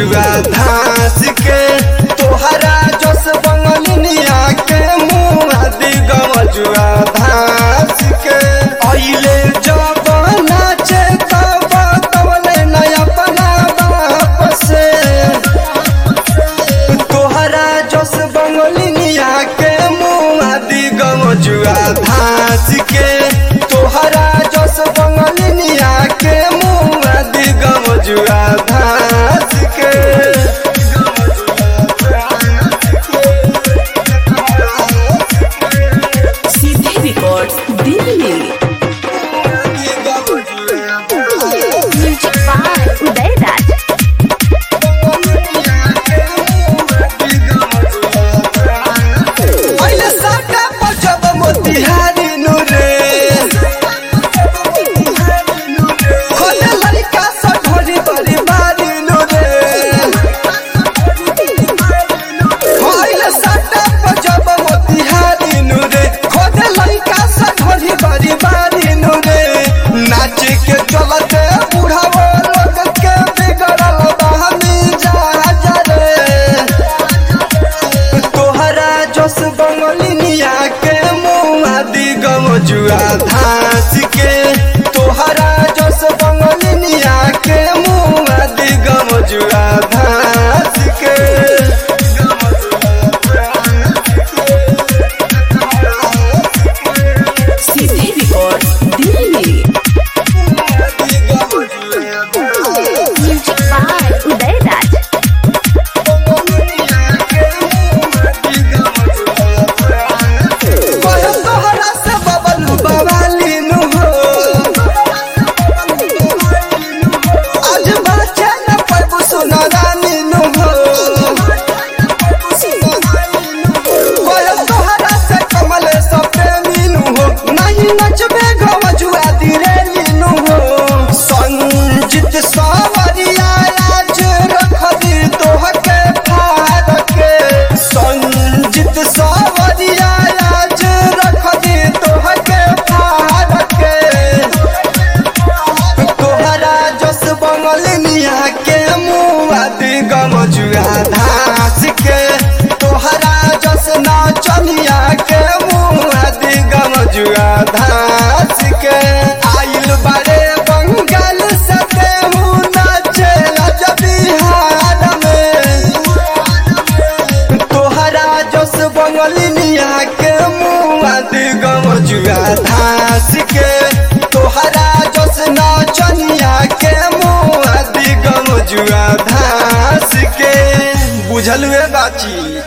जुआ भास के तोहरा बंगलिनिया के मुँह दी गमजुआ के जब नाचे तब तबले अपना बाप तोहरा बंगलिनिया के मुँह दी गमजुआ भास के রাধা জিকে दुनिया के मुआ दी गमजुआ धास के तोहरा जसना चलिया के मुआ दी गमजुआ धास के आइल बड़े बंगाल सते हूँ नाचे लज बिहार में। तोहरा जस बंगलिनिया के मुआ दी गमजुआ धास के झलवे बाची